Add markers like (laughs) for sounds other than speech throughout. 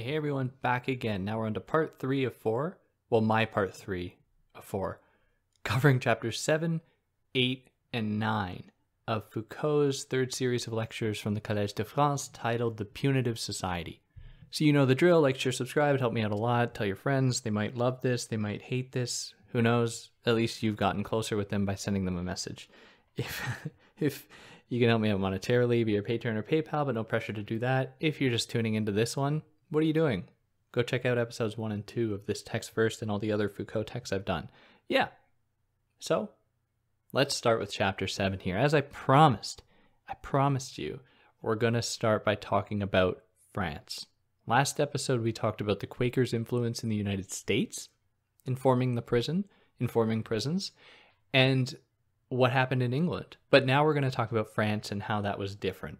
Hey, everyone, back again. Now we're on to part three of four. Well, my part three of four, covering chapters seven, eight, and nine of Foucault's third series of lectures from the Collège de France titled The Punitive Society. So, you know the drill like, share, subscribe, it helped me out a lot. Tell your friends, they might love this, they might hate this. Who knows? At least you've gotten closer with them by sending them a message. (laughs) If, if, you can help me out monetarily via Patreon or PayPal, but no pressure to do that. If you're just tuning into this one, what are you doing? Go check out episodes one and two of this text first and all the other Foucault texts I've done. Yeah. So, let's start with chapter seven here. As I promised, I promised you, we're going to start by talking about France. Last episode, we talked about the Quakers' influence in the United States, informing the prison, informing prisons, and what happened in England. But now we're going to talk about France and how that was different.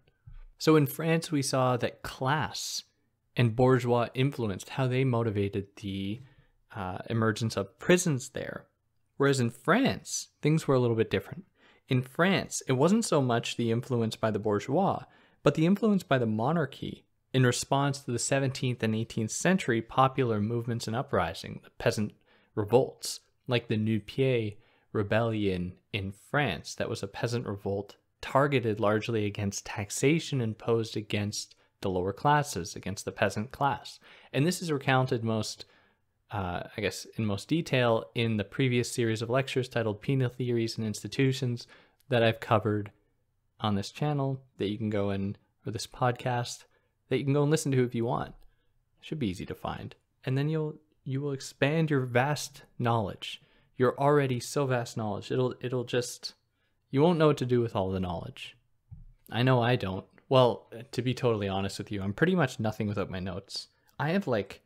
So in France, we saw that class and bourgeois influenced how they motivated the uh, emergence of prisons there. Whereas in France, things were a little bit different. In France, it wasn't so much the influence by the bourgeois, but the influence by the monarchy in response to the 17th and 18th century popular movements and uprising, the peasant revolts, like the Nu-Pieds rebellion in France that was a peasant revolt targeted largely against taxation imposed against the lower classes, against the peasant class. And this is recounted most, uh, I guess, in most detail in the previous series of lectures titled Penal Theories and Institutions that I've covered on this channel that you can go in, or this podcast that you can go and listen to if you want. Should be easy to find. And then you'll you will expand your vast knowledge you're already so vast knowledge. It'll it'll just you won't know what to do with all the knowledge. I know I don't. Well, to be totally honest with you, I'm pretty much nothing without my notes. I have like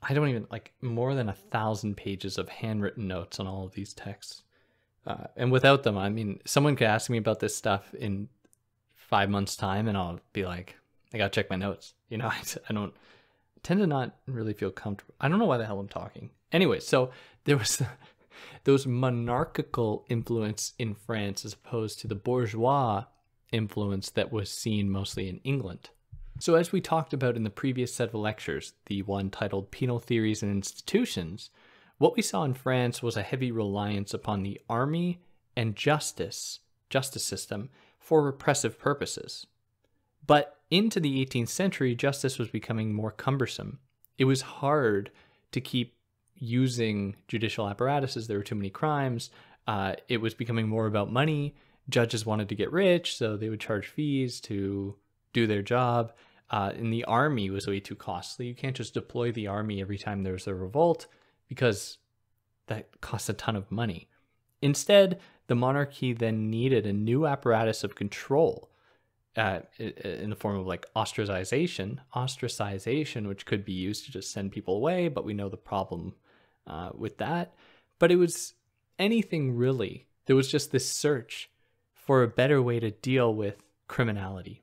I don't even like more than a thousand pages of handwritten notes on all of these texts. Uh, and without them, I mean, someone could ask me about this stuff in five months' time, and I'll be like, I gotta check my notes. (laughs) You know, I, I don't tend to not really feel comfortable. I don't know why the hell I'm talking. Anyway, so there was (laughs) was monarchical influence in France as opposed to the bourgeois influence that was seen mostly in England. So as we talked about in the previous set of lectures, the one titled Penal Theories and Institutions, what we saw in France was a heavy reliance upon the army and justice, justice system for repressive purposes. But into the 18th century, justice was becoming more cumbersome. It was hard to keep using judicial apparatuses. There were too many crimes. Uh, it was becoming more about money. Judges wanted to get rich, so they would charge fees to do their job. Uh, and the army was way too costly. You can't just deploy the army every time there's a revolt because that costs a ton of money. Instead, the monarchy then needed a new apparatus of control uh, in the form of like ostracization, ostracization, which could be used to just send people away, but we know the problem uh, with that. But it was anything really. There was just this search for a better way to deal with criminality.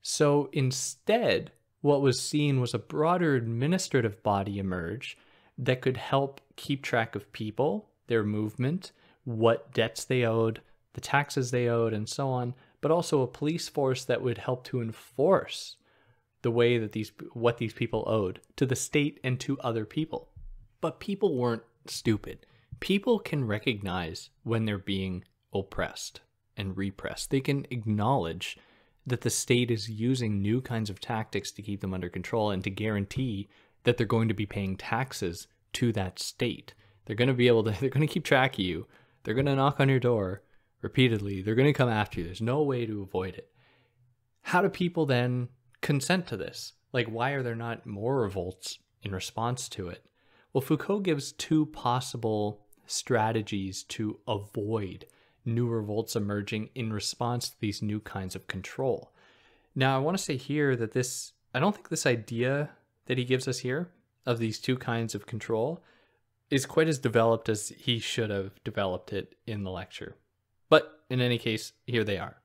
So instead, what was seen was a broader administrative body emerge that could help keep track of people, their movement, what debts they owed, the taxes they owed, and so on, but also a police force that would help to enforce the way that these what these people owed to the state and to other people. But people weren't stupid. People can recognize when they're being oppressed and repressed. They can acknowledge that the state is using new kinds of tactics to keep them under control and to guarantee that they're going to be paying taxes to that state. They're going to be able to, (laughs) they're going to keep track of you. They're going to knock on your door repeatedly. They're going to come after you. There's no way to avoid it. How do people then consent to this? Like, why are there not more revolts in response to it? Well, Foucault gives two possible strategies to avoid new revolts emerging in response to these new kinds of control. Now, I want to say here that this, I don't think this idea that he gives us here of these two kinds of control is quite as developed as he should have developed it in the lecture. But in any case, here they are.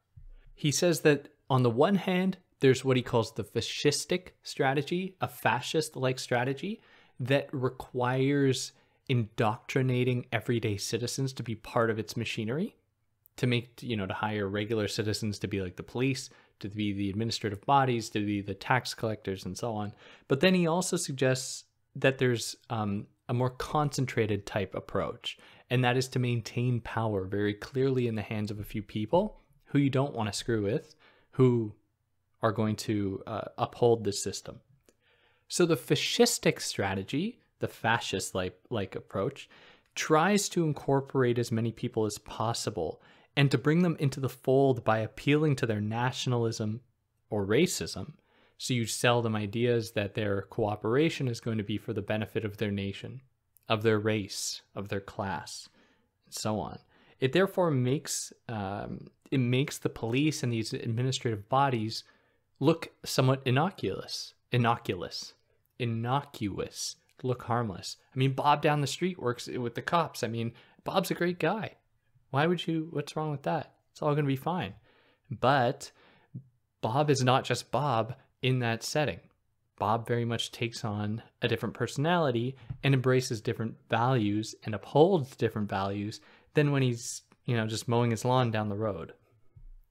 He says that on the one hand, there's what he calls the fascistic strategy, a fascist like strategy, that requires indoctrinating everyday citizens to be part of its machinery to make you know to hire regular citizens to be like the police to be the administrative bodies, to be the tax collectors, and so on. But then he also suggests that there's um, a more concentrated type approach, and that is to maintain power very clearly in the hands of a few people who you don't want to screw with, who are going to uh, uphold the system. So the fascistic strategy, the fascist like like approach, tries to incorporate as many people as possible and to bring them into the fold by appealing to their nationalism or racism. So you sell them ideas that their cooperation is going to be for the benefit of their nation, of their race, of their class, and so on. It therefore makes um, it makes the police and these administrative bodies look somewhat innocuous, innocuous, innocuous, look harmless. I mean, Bob down the street works with the cops. I mean, Bob's a great guy. Why would you? What's wrong with that? It's all going to be fine. But Bob is not just Bob in that setting. Bob very much takes on a different personality and embraces different values and upholds different values than when he's, you know, just mowing his lawn down the road.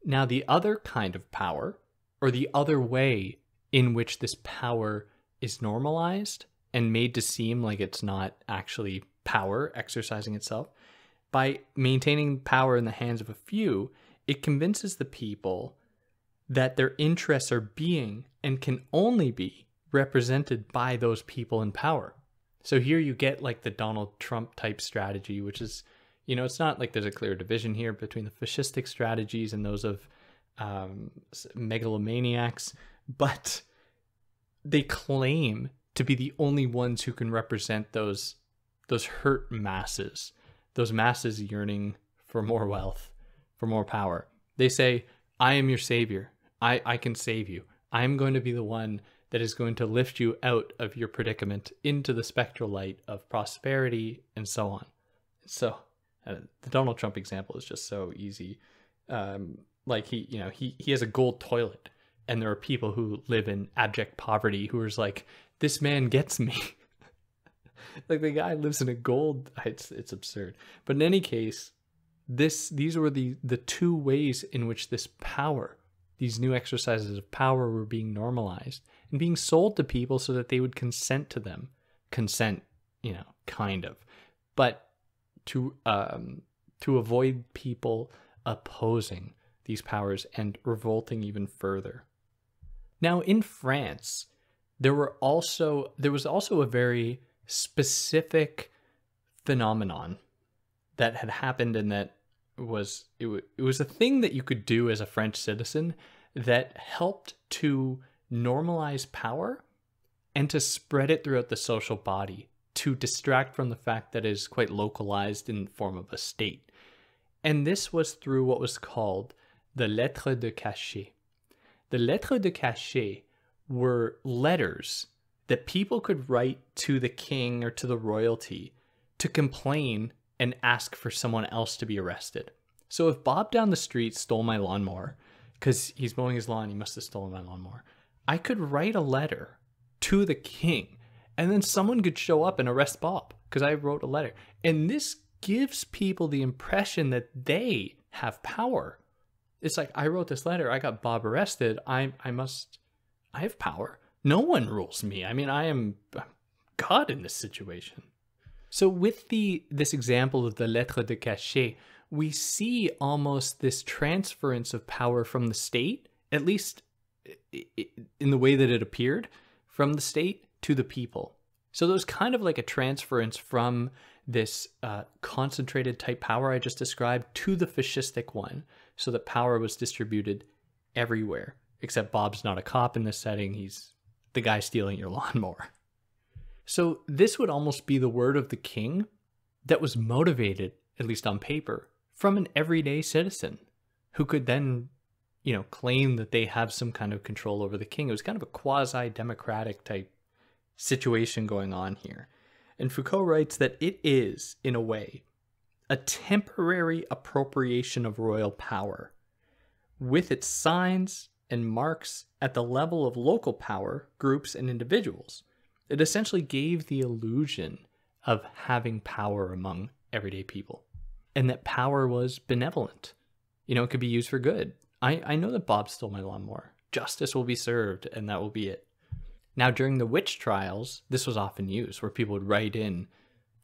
Now, the other kind of power, or the other way in which this power is normalized and made to seem like it's not actually power exercising itself, by maintaining power in the hands of a few, it convinces the people that their interests are being and can only be represented by those people in power. So here you get like the Donald Trump type strategy, which is, you know, it's not like there's a clear division here between the fascistic strategies and those of um, megalomaniacs, but they claim to be the only ones who can represent those those hurt masses, those masses yearning for more wealth, for more power. They say, "I am your savior. I I can save you. I am going to be the one that is going to lift you out of your predicament into the spectral light of prosperity and so on." So, uh, the Donald Trump example is just so easy. Um, like he, you know, he he has a gold toilet and there are people who live in abject poverty who are like, this man gets me. (laughs) (laughs) like the guy lives in a gold. It's it's absurd. But in any case, this these were the the two ways in which this power, these new exercises of power, were being normalized and being sold to people so that they would consent to them. Consent, you know, kind of, but to um to avoid people opposing these powers and revolting even further. Now in France, there were also there was also a very specific phenomenon that had happened and that was it, it was a thing that you could do as a French citizen that helped to normalize power and to spread it throughout the social body to distract from the fact that it is quite localized in the form of a state. And this was through what was called the lettres de cachet. The lettres de cachet were letters that people could write to the king or to the royalty to complain and ask for someone else to be arrested. So if Bob down the street stole my lawnmower, because he's mowing his lawn, he must have stolen my lawnmower, I could write a letter to the king and then someone could show up and arrest Bob because I wrote a letter. And this gives people the impression that they have power. It's like I wrote this letter, I got Bob arrested. I I must I have power. No one rules me. I mean, I am God in this situation. So with the this example of the lettre de cachet, we see almost this transference of power from the state, at least in the way that it appeared, from the state to the people. So there's kind of like a transference from this uh, concentrated type power I just described to the fascistic one, so that power was distributed everywhere. Except Bob's not a cop in this setting, he's the guy stealing your (laughs) lawnmower. So this would almost be the word of the king that was motivated, at least on paper, from an everyday citizen who could then, you know, claim that they have some kind of control over the king. It was kind of a quasi democratic type situation going on here. And Foucault writes that it is, in a way, a temporary appropriation of royal power with its signs and marks at the level of local power, groups, and individuals. It essentially gave the illusion of having power among everyday people, and that power was benevolent. You know, it could be used for good. I, I know that Bob stole my lawnmower. Justice will be served, and that will be it. Now, during the witch trials, this was often used where people would write in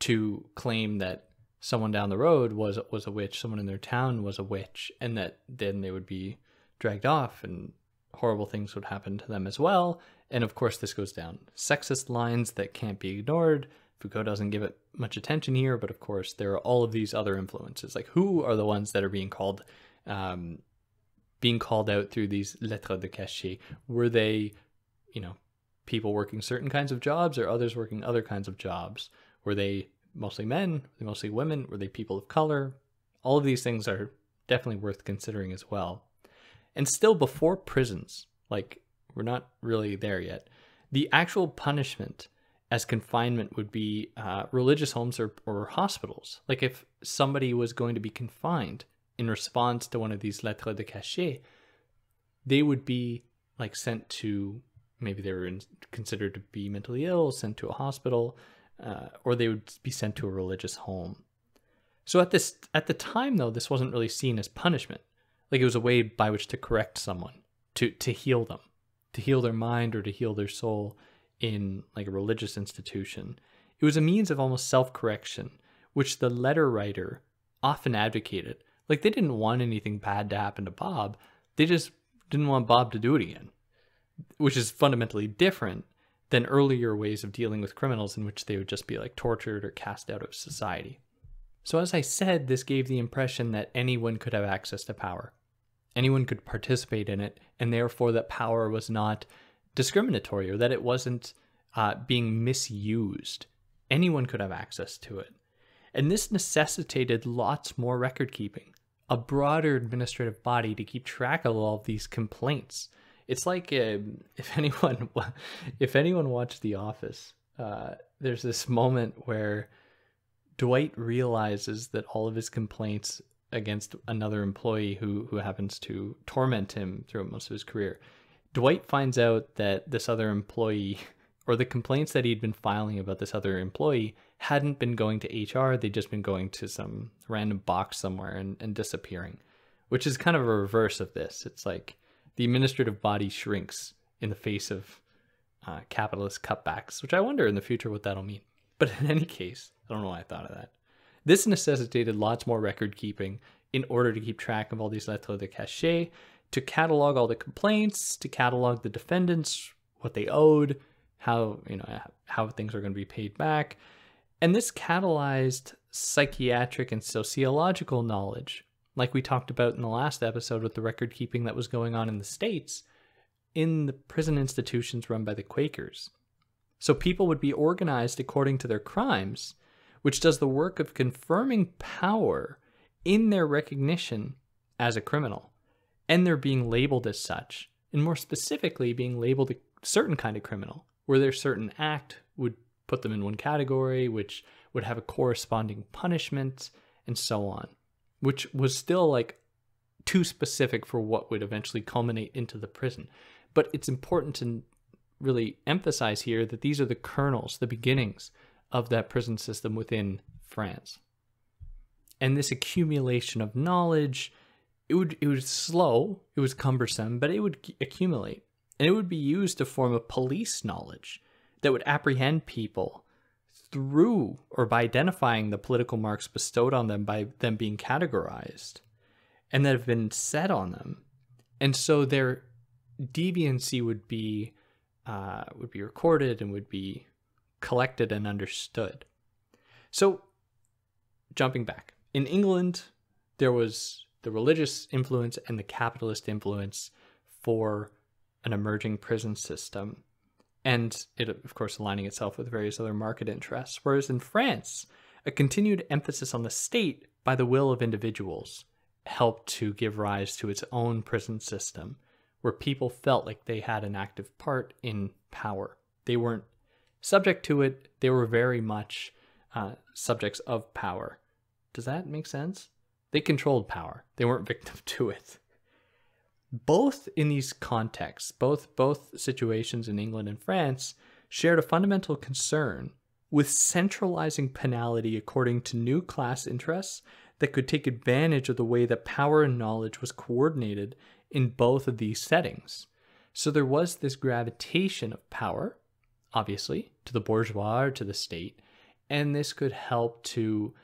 to claim that someone down the road was was a witch, someone in their town was a witch, and that then they would be dragged off and horrible things would happen to them as well. And of course, this goes down sexist lines that can't be ignored. Foucault doesn't give it much attention here, but of course, there are all of these other influences. Like, who are the ones that are being called, um, being called out through these lettres de cachet? Were they, you know, people working certain kinds of jobs or others working other kinds of jobs? Were they mostly men? Were they mostly women? Were they people of color? All of these things are definitely worth considering as well. And still before prisons, like we're not really there yet, the actual punishment as confinement would be uh, religious homes or, or hospitals. Like if somebody was going to be confined in response to one of these lettres de cachet, they would be like sent to maybe they were in, considered to be mentally ill, sent to a hospital, uh, or they would be sent to a religious home. So at this at the time though, this wasn't really seen as punishment. Like it was a way by which to correct someone, to to heal them, to heal their mind or to heal their soul in like a religious institution. It was a means of almost self-correction, which the letter writer often advocated. Like they didn't want anything bad to happen to Bob. They just didn't want Bob to do it again, which is fundamentally different than earlier ways of dealing with criminals in which they would just be like tortured or cast out of society. So, as I said, this gave the impression that anyone could have access to power. Anyone could participate in it, and therefore that power was not discriminatory or that it wasn't uh, being misused. Anyone could have access to it. And this necessitated lots more record keeping, a broader administrative body to keep track of all of these complaints it's like uh, (laughs) if anyone if anyone watched The Office, uh, there's this moment where Dwight realizes that all of his complaints against another employee who who happens to torment him throughout most of his career. Dwight finds out that this other employee (laughs) or the complaints that he'd been filing about this other employee hadn't been going to HR, they'd just been going to some random box somewhere and, and disappearing, which is kind of a reverse of this. It's like the administrative body shrinks in the face of uh, capitalist cutbacks, which I wonder in the future what that'll mean. But in any case, I don't know why I thought of that. This necessitated lots more record keeping in order to keep track of all these lettres de cachet, to catalog all the complaints, to catalog the defendants, what they owed, how you know how things are going to be paid back, and this catalyzed psychiatric and sociological knowledge like we talked about in the last episode with the record keeping that was going on in the States, in the prison institutions run by the Quakers. So people would be organized according to their crimes, which does the work of confirming power in their recognition as a criminal, and they're being labeled as such, and more specifically, being labeled a certain kind of criminal, where their certain act would put them in one category, which would have a corresponding punishment, and so on which was still like too specific for what would eventually culminate into the prison. But it's important to really emphasize here that these are the kernels, the beginnings of that prison system within France. And this accumulation of knowledge, it would it was slow, it was cumbersome, but it would accumulate. And it would be used to form a police knowledge that would apprehend people through or by identifying the political marks bestowed on them by them being categorized and that have been set on them. And so their deviancy would be uh, would be recorded and would be collected and understood. So jumping back. In England, there was the religious influence and the capitalist influence for an emerging prison system and it, of course, aligning itself with various other market interests. Whereas in France, a continued emphasis on the state by the will of individuals helped to give rise to its own prison system, where people felt like they had an active part in power. They weren't subject to it, they were very much uh, subjects of power. Does that make sense? They controlled power, they weren't (laughs) victim to it both in these contexts, both both situations in England and France shared a fundamental concern with centralizing penalty according to new class interests that could take advantage of the way that power and knowledge was coordinated in both of these settings. So there was this gravitation of power, obviously, to the bourgeois or to the state, and this could help to,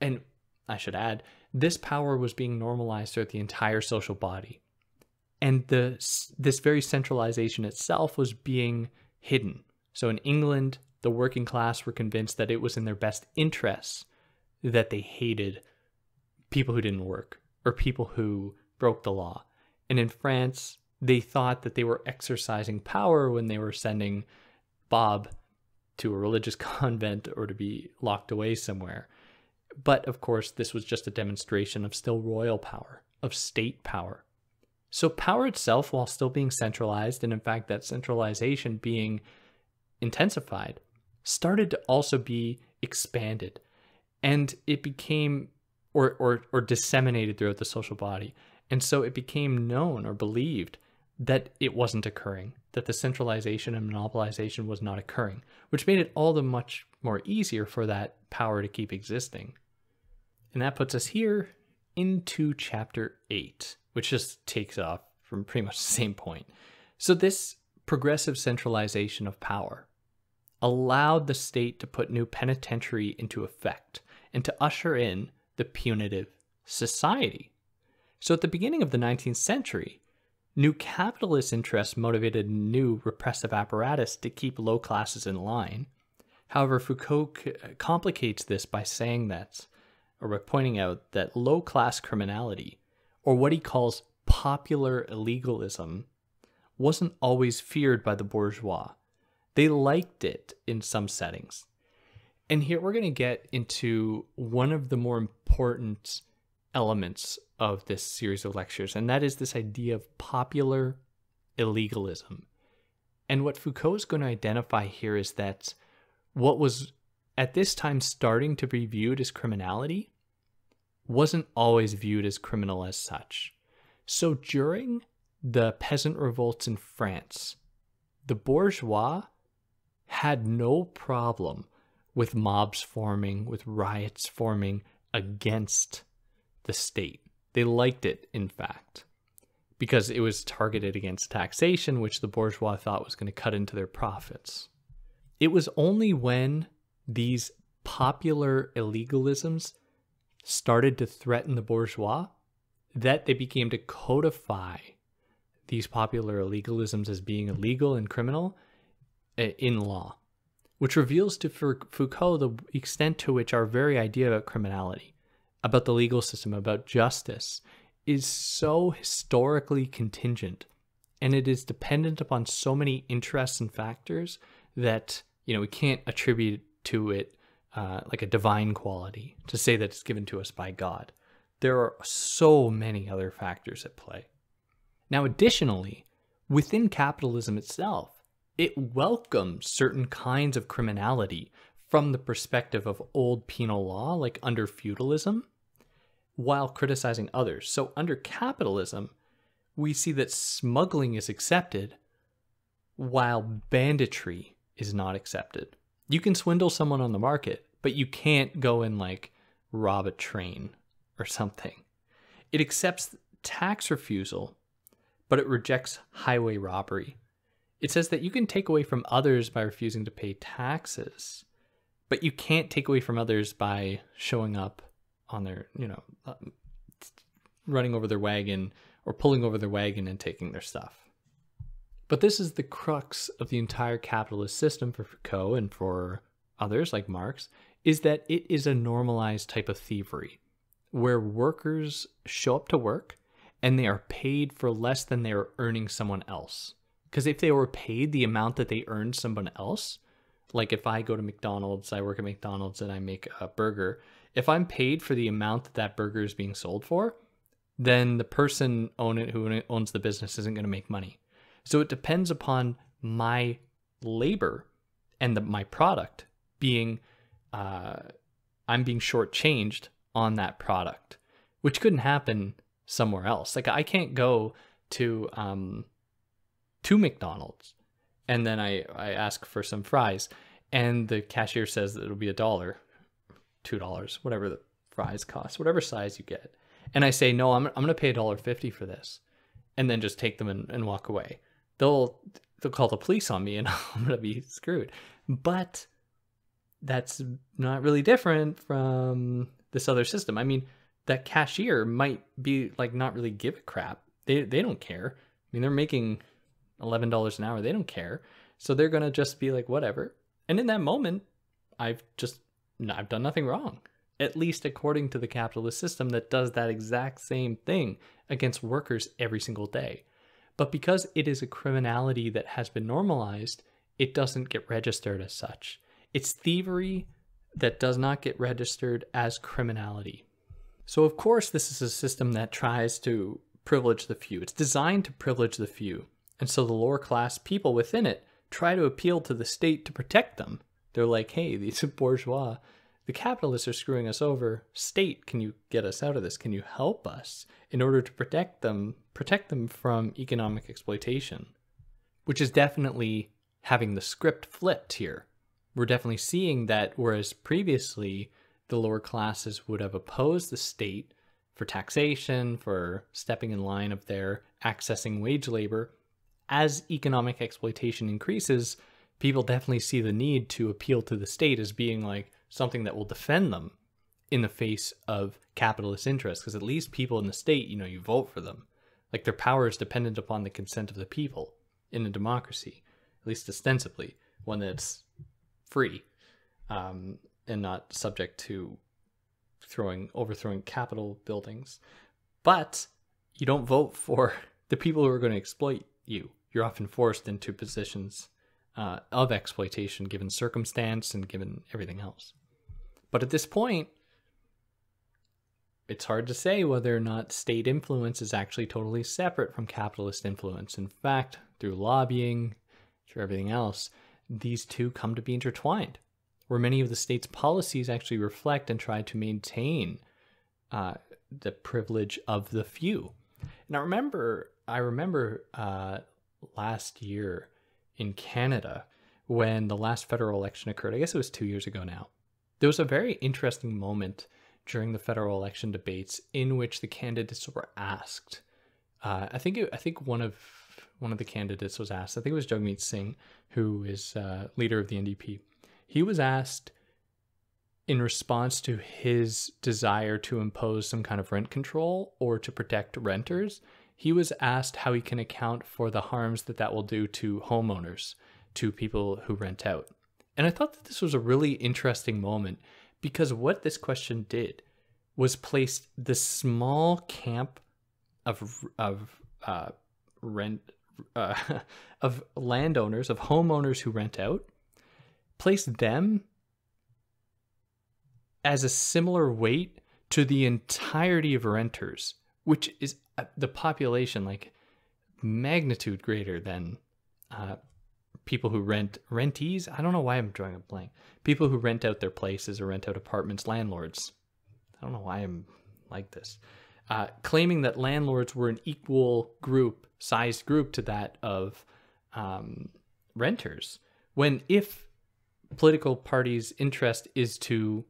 and I should add, this power was being normalized throughout the entire social body. And the, this very centralization itself was being hidden. So in England, the working class were convinced that it was in their best interests that they hated people who didn't work or people who broke the law. And in France, they thought that they were exercising power when they were sending Bob to a religious (laughs) convent or to be locked away somewhere. But of course, this was just a demonstration of still royal power, of state power. So, power itself, while still being centralized, and in fact, that centralization being intensified, started to also be expanded. And it became, or, or, or disseminated throughout the social body. And so it became known or believed that it wasn't occurring, that the centralization and monopolization was not occurring, which made it all the much more easier for that power to keep existing. And that puts us here into chapter 8, which just takes off from pretty much the same point. So, this progressive centralization of power allowed the state to put new penitentiary into effect and to usher in the punitive society. So, at the beginning of the 19th century, new capitalist interests motivated new repressive apparatus to keep low classes in line. However, Foucault uh, complicates this by saying that or by pointing out that low class criminality, or what he calls popular illegalism, wasn't always feared by the bourgeois. They liked it in some settings. And here we're going to get into one of the more important elements of this series of lectures, and that is this idea of popular illegalism. And what Foucault is going to identify here is that what was at this time starting to be viewed as criminality wasn't always viewed as criminal as such. So during the peasant revolts in France, the bourgeois had no problem with mobs forming, with riots forming against the state. They liked it, in fact, because it was targeted against taxation, which the bourgeois thought was going to cut into their profits. It was only when these popular illegalisms started to threaten the bourgeois that they began to codify these popular illegalisms as being illegal and criminal eh, in law, which reveals to Foucault the extent to which our very idea about criminality, about the legal system, about justice, is so historically contingent and it is dependent upon so many interests and factors that you know we can't attribute to it uh, like a divine quality to say that it's given to us by God. There are so many other factors at play. Now, additionally, within capitalism itself, it welcomes certain kinds of criminality from the perspective of old penal law, like under feudalism, while criticizing others. So, under capitalism, we see that smuggling is accepted while banditry is not accepted. You can swindle someone on the market, but you can't go and like rob a train or something. It accepts tax refusal, but it rejects highway robbery. It says that you can take away from others by refusing to pay taxes, but you can't take away from others by showing up on their, you know, uh, running over their wagon or pulling over their wagon and taking their stuff. But this is the crux of the entire capitalist system for Foucault and for others like Marx, is that it is a normalized type of thievery where workers show up to work and they are paid for less than they are earning someone else. Because if they were paid the amount that they earned someone else, like if I go to McDonald's, I work at McDonald's and I make a burger, if I'm paid for the amount that that burger is being sold for, then the person own it who owns the business isn't going to make money. So it depends upon my labor and the, my product being, uh, I'm being shortchanged on that product, which couldn't happen somewhere else. Like I can't go to um, to McDonald's and then I I ask for some fries, and the cashier says that it'll be a dollar, two dollars, whatever the fries cost, whatever size you get, and I say no, I'm I'm gonna pay a dollar fifty for this and then just take them and, and walk away. They'll they'll call the police on me and (laughs) I'm gonna be screwed. But that's not really different from this other system. I mean, that cashier might be like not really give a crap. They they don't care. I mean, they're making eleven dollars an hour. They don't care. So they're gonna just be like, whatever. And in that moment, I've just I've done nothing wrong. At least according to the capitalist system that does that exact same thing against workers every single day. But because it is a criminality that has been normalized, it doesn't get registered as such. It's thievery that does not get registered as criminality. So, of course, this is a system that tries to privilege the few. It's designed to privilege the few. And so the lower class people within it try to appeal to the state to protect them. They're like, hey, these (laughs) bourgeois, the capitalists are screwing us over. State, can you get us out of this? Can you help us in order to protect them, protect them from economic exploitation? Which is definitely having the script flipped here. We're definitely seeing that whereas previously the lower classes would have opposed the state for taxation, for stepping in line of their accessing wage labor, as economic exploitation increases, people definitely see the need to appeal to the state as being like something that will defend them in the face of capitalist interests. Because at least people in the state, you know, you vote for them. Like their power is dependent upon the consent of the people in a democracy, at least ostensibly, one that's free um, and not subject to throwing overthrowing capital buildings. But you don't vote (laughs) for the people who are going to exploit you. You're often forced into positions uh, of exploitation given circumstance and given everything else. But at this point, it's hard to say whether or not state influence is actually totally separate from capitalist influence. In fact, through lobbying, through everything else, these two come to be intertwined, where many of the state's policies actually reflect and try to maintain uh, the privilege of the few. I remember, I remember uh, last year in Canada when the last federal election occurred. I guess it was two years ago now. There was a very interesting moment during the federal election debates in which the candidates were asked. Uh, I think it, I think one of one of the candidates was asked. I think it was Jagmeet Singh, who is uh, leader of the NDP. He was asked in response to his desire to impose some kind of rent control or to protect renters he was asked how he can account for the harms that that will do to homeowners, to people who rent out. And I thought that this was a really interesting moment because what this question did was place the small camp of of uh, rent uh, (laughs) of landowners of homeowners who rent out, place them as a similar weight to the entirety of renters, which is the population like magnitude greater than uh, people who rent rentees. I don't know why I'm drawing a blank. People who rent out their places or rent out apartments, landlords. I don't know why I'm like this. Uh, claiming that landlords were an equal group, sized group to that of um, renters. When if political parties' interest is to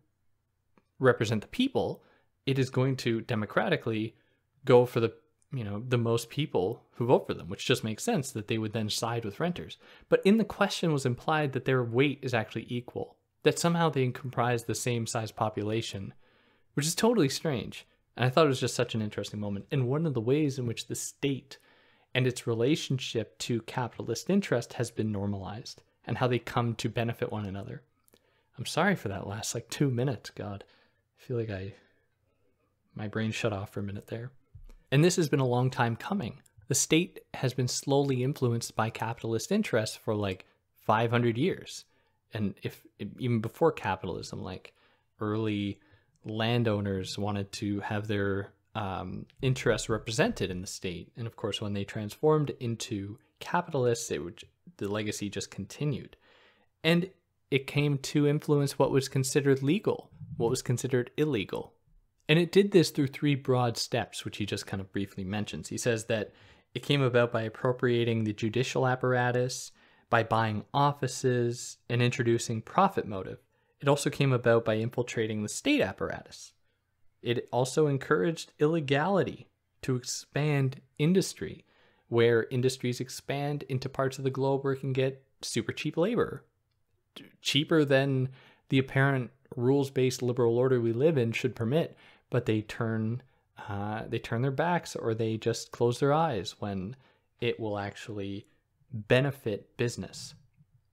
represent the people, it is going to democratically go for the you know the most people who vote for them which just makes sense that they would then side with renters. But in the question was implied that their weight is actually equal that somehow they comprise the same size population which is totally strange. And i thought it was just such an interesting moment. And one of the ways in which the state and its relationship to capitalist interest has been normalized and how they come to benefit one another. I'm sorry for that last like two minutes god. I feel like i my brain shut off for a minute there and this has been a long time coming. The state has been slowly influenced by capitalist interests for like 500 years. And if even before capitalism, like early landowners wanted to have their um, interests represented in the state. And of course, when they transformed into capitalists, it would, the legacy just continued. And it came to influence what was considered legal, what was considered illegal. And it did this through three broad steps, which he just kind of briefly mentions. He says that it came about by appropriating the judicial apparatus, by buying offices, and introducing profit motive. It also came about by infiltrating the state apparatus. It also encouraged illegality to expand industry. where industries expand into parts of the globe where it can get super cheap labor, cheaper than the apparent rules-based liberal order we live in should permit. But they turn uh, they turn their backs or they just close their eyes when it will actually benefit business.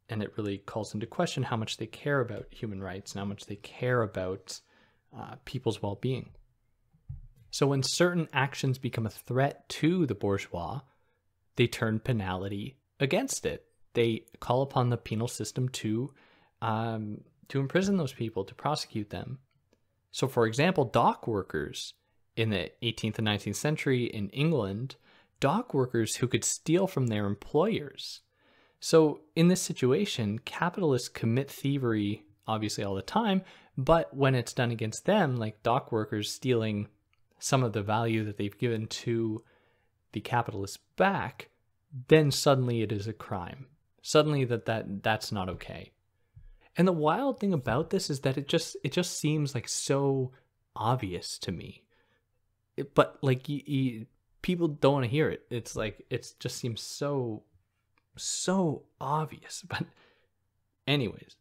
And it really calls into question how much they care about human rights and how much they care about uh, people's well being. So when certain actions become a threat to the bourgeois, they turn penality against it. They call upon the penal system to um, to imprison those people, to prosecute them. So, for example, dock workers in the 18th and 19th century in England, dock workers who could steal from their employers. So, in this situation, capitalists commit thievery obviously all the time, but when it's done against them, like dock workers stealing some of the value that they've given to the capitalists back, then suddenly it is a crime. Suddenly that, that that's not okay. And the wild thing about this is that it just it just seems like so obvious to me. It, but like you, you, people don't want to hear it. It's like it just seems so so obvious. (laughs) But anyways,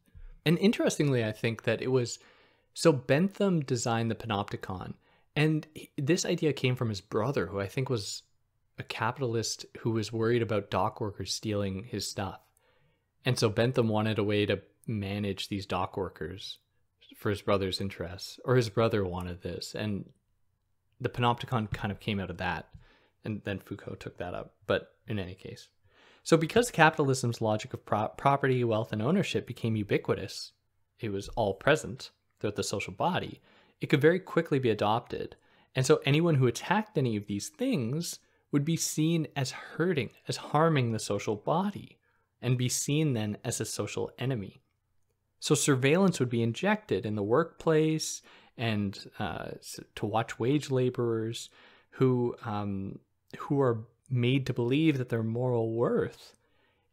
and interestingly, I think that it was so Bentham designed the panopticon, and this idea came from his brother, who I think was a capitalist who was worried about dock workers stealing his stuff. And so Bentham wanted a way to manage these dock workers for his brother's interests, or his brother wanted this, and the panopticon kind of came out of that, and then Foucault took that up. But in any case, so because capitalism's logic of pro- property, wealth, and ownership became ubiquitous, it was all present throughout the social body. It could very quickly be adopted, and so anyone who attacked any of these things would be seen as hurting, as harming the social body, and be seen then as a social enemy. So surveillance would be injected in the workplace and uh, to watch wage laborers who um, who are made to believe that their moral worth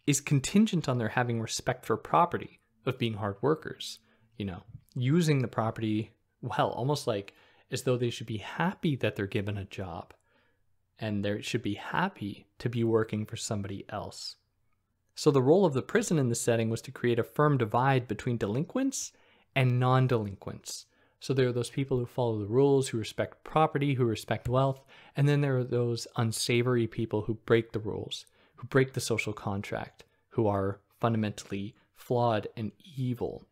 is contingent on their having respect for property, of being hard workers, you know, using the property well, almost like as though they should be happy that they're given a job and they should be happy to be working for somebody else. So the role of the prison in this setting was to create a firm divide between delinquents and non-delinquents. So there are those people who follow the rules, who respect property, who respect wealth, and then there are those unsavory people who break the rules, who break the social contract, who are fundamentally flawed and evil.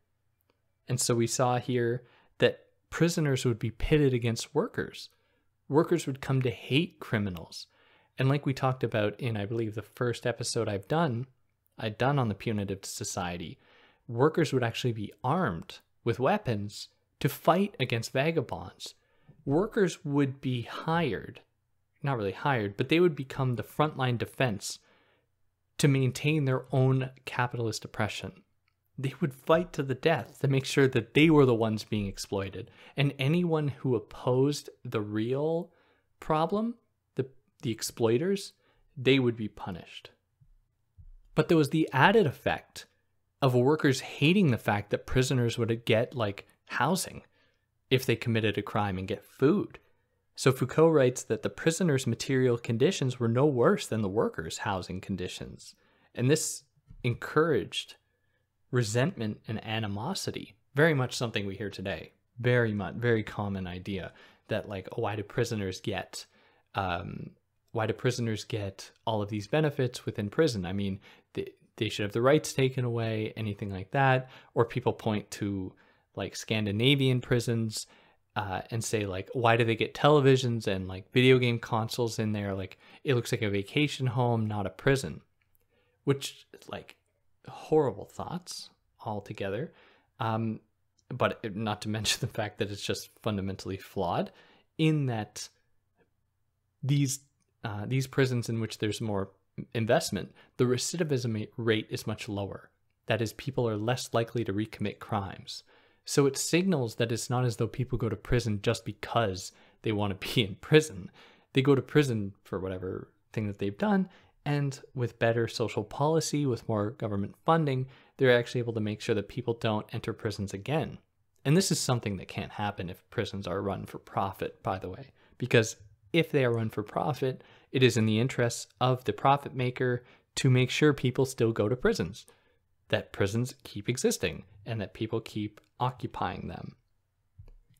And so we saw here that prisoners would be pitted against workers. Workers would come to hate criminals. And like we talked about in, I believe, the first episode I've done, done on the punitive society, workers would actually be armed with weapons to fight against vagabonds. Workers would be hired, not really hired, but they would become the frontline defense to maintain their own capitalist oppression. They would fight to the death to make sure that they were the ones being exploited. And anyone who opposed the real problem, the, the exploiters, they would be punished. But there was the added effect of workers hating the fact that prisoners would get like housing if they committed a crime and get food. So Foucault writes that the prisoners' material conditions were no worse than the workers' housing conditions. And this encouraged resentment and animosity. Very much something we hear today. Very much, very common idea that like, oh, why do prisoners get um, why do prisoners get all of these benefits within prison? I mean, they, should have the rights taken away, anything like that. Or people point to like Scandinavian prisons uh, and say like, why do they get televisions and like video game consoles in there? Like it looks like a vacation home, not a prison, which like horrible thoughts altogether. Um, but not to (laughs) mention the fact that it's just fundamentally flawed in that these uh, these prisons in which there's more investment, the recidivism rate is much lower. That is, people are less likely to recommit crimes. So it signals that it's not as though people go to prison just because they want to (laughs) be in prison. They go to prison for whatever thing that they've done. And with better social policy, with more government funding, they're actually able to make sure that people don't enter prisons again. And this is something that can't happen if prisons are run for profit, by the way, because if they are run for profit, It is in the interests of the profit maker to make sure people still go to prisons, that prisons keep existing, and that people keep occupying them.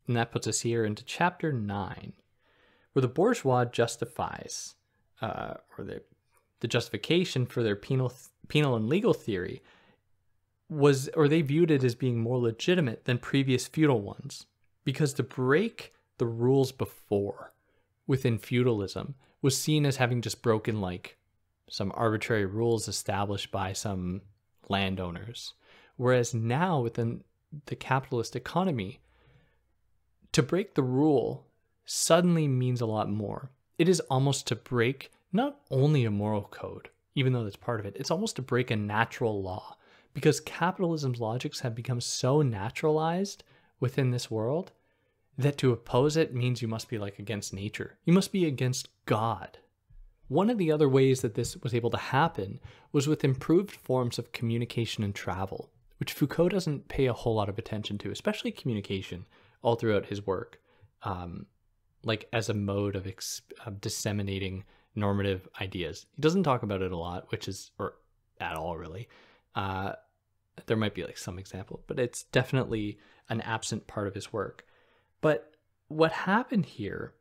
And that puts us here into chapter 9, where the bourgeois justifies, uh, or the, the justification for their penal, penal and legal theory was, or they viewed it as being more legitimate than previous feudal ones. Because to break the rules before within feudalism was seen as having just broken like some arbitrary rules established by some landowners. Whereas now within the capitalist economy, to break the rule suddenly means a lot more. It is almost to break not only a moral code, even though that's part of it, it's almost to break a natural law because capitalism's logics have become so naturalized within this world that to oppose it means you must be like against nature. You must be against God. One of the other ways that this was able to happen was with improved forms of communication and travel, which Foucault doesn't pay a whole lot of attention to, especially communication, all throughout his work, um, like as a mode of, of disseminating normative ideas. He doesn't talk about it a lot, which is, or at all really. Uh, there might be like some example, but it's definitely an absent part of his work. But what happened here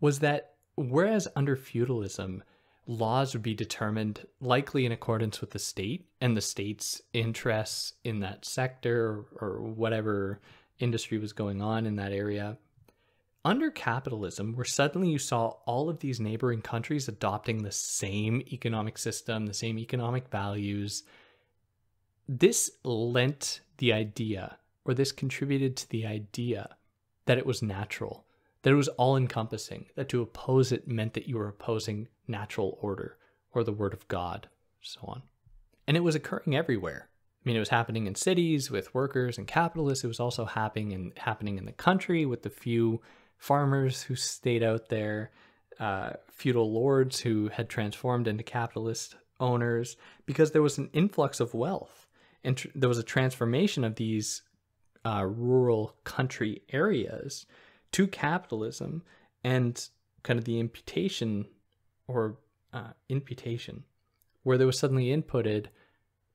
was that whereas under feudalism, laws would be determined likely in accordance with the state and the state's interests in that sector or whatever industry was going on in that area. Under capitalism, where suddenly you saw all of these neighboring countries adopting the same economic system, the same economic values, this lent the idea, or this contributed to the idea that it was natural, that it was all encompassing, that to oppose it meant that you were opposing natural order or the word of God, so on. And it was occurring everywhere. I mean, it was happening in cities with workers and capitalists. It was also happening in happening in the country with the few farmers who stayed out there, uh, feudal lords who had transformed into capitalist owners, because there was an influx of wealth and tr- there was a transformation of these uh, rural country areas to capitalism and kind of the imputation or uh, imputation, where there was suddenly inputted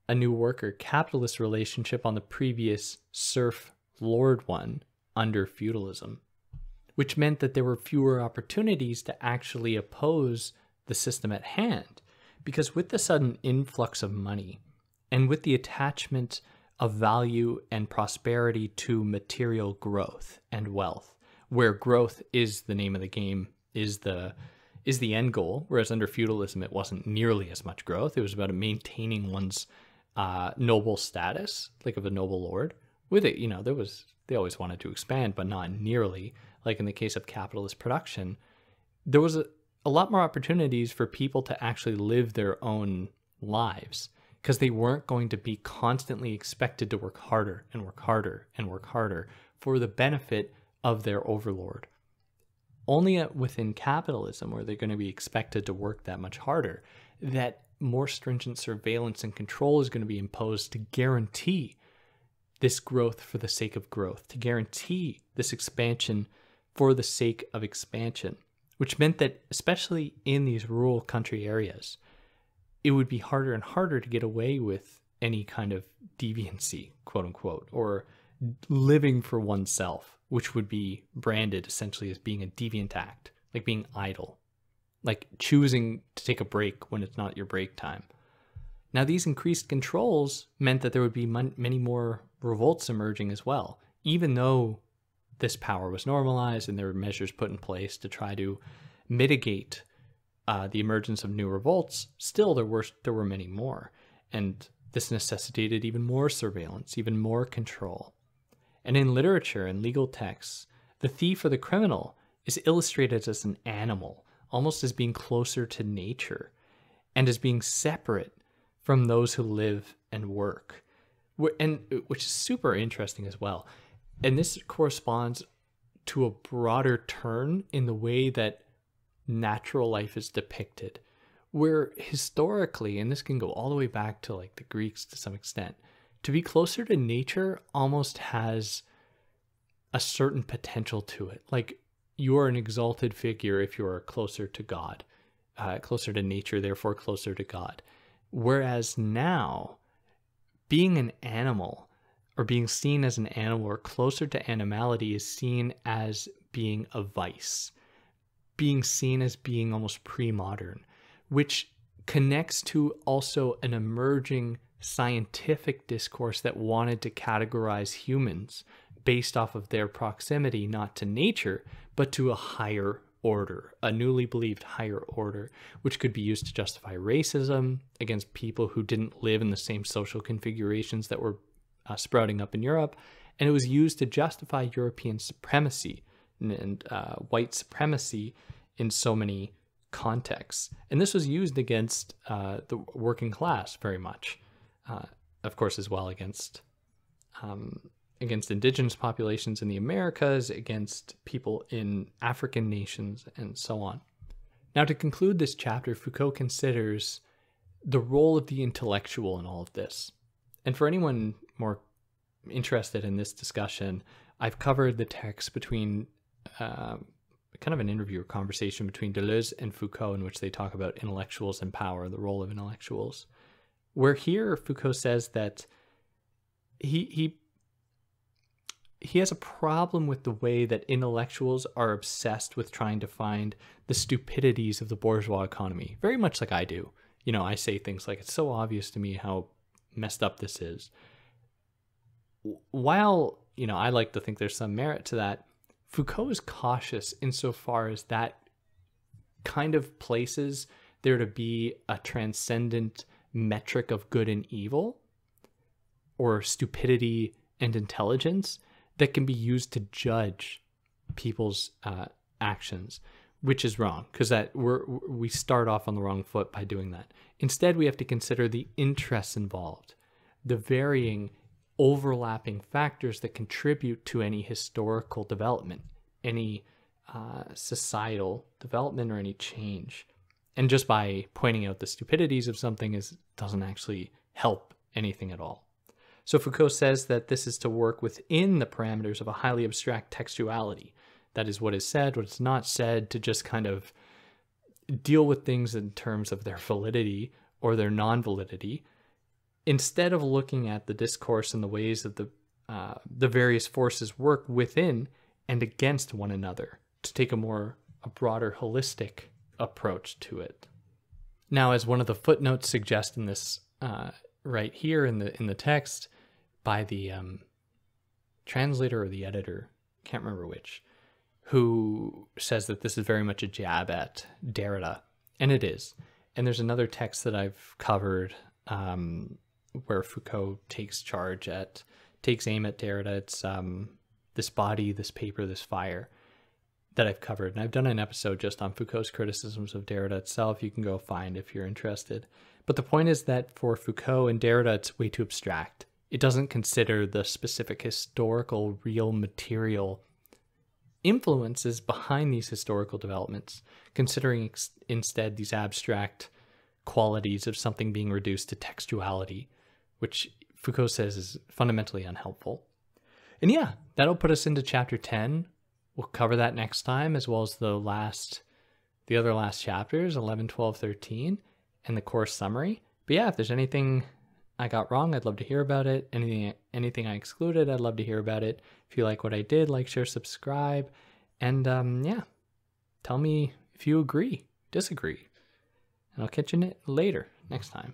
a new worker capitalist relationship on the previous serf lord one under feudalism, which meant that there were fewer opportunities to actually oppose the system at hand. Because with the sudden influx of money and with the attachment of value and prosperity to material growth and wealth, where growth is the name of the game, is the is the end goal. Whereas under feudalism, it wasn't nearly as much growth. It was about maintaining one's uh, noble status, like of a noble lord. With it, you know, there was they always wanted to expand, but not nearly. Like in the case of capitalist production, there was a, a lot more opportunities for people to actually live their own lives because they weren't going to be constantly expected to work harder and work harder and work harder for the benefit of their overlord. Only within capitalism are they going to be expected to work that much harder that more stringent surveillance and control is going to be imposed to guarantee this growth for the sake of growth, to guarantee this expansion for the sake of expansion, which meant that, especially in these rural country areas, it would be harder and harder to get away with any kind of deviancy, quote unquote, or living for oneself, which would be branded essentially as being a deviant act, like being idle, like choosing to take a break when it's not your break time. Now, these increased controls meant that there would be many more revolts emerging as well, even though this power was normalized and there were measures put in place to try to mitigate uh, the emergence of new revolts, still there were there were many more, and this necessitated even more surveillance, even more control. And in literature and legal texts, the thief or the criminal is illustrated as an animal, almost as being closer to nature, and as being separate from those who live and work, and which is super interesting as well. And this corresponds to a broader turn in the way that natural life is depicted. Where historically, and this can go all the way back to like the Greeks to some extent, to be closer to nature almost has a certain potential to it. Like you are an exalted figure if you are closer to God. uh, closer to nature, therefore closer to God. Whereas now, being an animal or being seen as an animal or closer to animality is seen as being a vice, being seen as being almost pre modern, which connects to also an emerging scientific discourse that wanted to categorize humans based off of their proximity not to nature, but to a higher order, a newly believed higher order, which could be used to justify racism against people who didn't live in the same social configurations that were uh, sprouting up in Europe. And it was used to justify European supremacy and uh, white supremacy in so many contexts. And this was used against uh, the working class very much, uh, of course, as well against um, against indigenous populations in the Americas, against people in African nations, and so on. Now, to conclude this chapter, Foucault considers the role of the intellectual in all of this. And for anyone more interested in this discussion, I've covered the text between uh, kind of an interview or conversation between Deleuze and Foucault in which they talk about intellectuals and power, the role of intellectuals. Where here Foucault says that he he he has a problem with the way that intellectuals are obsessed with trying to find the stupidities of the bourgeois economy, very much like I do. You know, I say things like, it's so obvious to me how messed up this is. While, you know, I like to think there's some merit to that, Foucault is cautious insofar as that kind of places there to be a transcendent metric of good and evil or stupidity and intelligence that can be used to judge people's uh, actions, which is wrong because that we're we start off on the wrong foot by doing that. Instead, we have to consider the interests involved, the varying overlapping factors that contribute to any historical development, any uh, societal development, or any change. And just by pointing out the stupidities of something is doesn't actually help anything at all. So Foucault says that this is to work within the parameters of a highly abstract textuality. That is what is said, what is not said, to just kind of deal with things in terms of their validity or their non-validity, instead of looking at the discourse and the ways that the uh, the various forces work within and against one another, to take a more a broader holistic approach to it. Now, as one of the footnotes suggests in this uh, right here in the in the text, by the um, translator or the editor, can't remember which, who says that this is very much a jab at Derrida, and it is. And there's another text that I've covered um, where Foucault takes charge at takes aim at Derrida. It's um, this body, this paper, this fire that I've covered, and I've done an episode just on Foucault's criticisms of Derrida itself. You can go find if you're interested. But the point is that for Foucault and Derrida, it's way too abstract it doesn't consider the specific historical, real material influences behind these historical developments, considering instead these abstract qualities of something being reduced to textuality, which Foucault says is fundamentally unhelpful. And yeah, that'll put us into chapter 10. We'll cover that next time, as well as the last, the other last chapters, 11, 12, 13, and the course summary. But yeah, if there's anything I got wrong, I'd love to hear about it. Anything anything I excluded, I'd love to hear about it. If you like what I did, like, share, subscribe, and um, yeah, tell me if you agree, disagree, and I'll catch you later next time.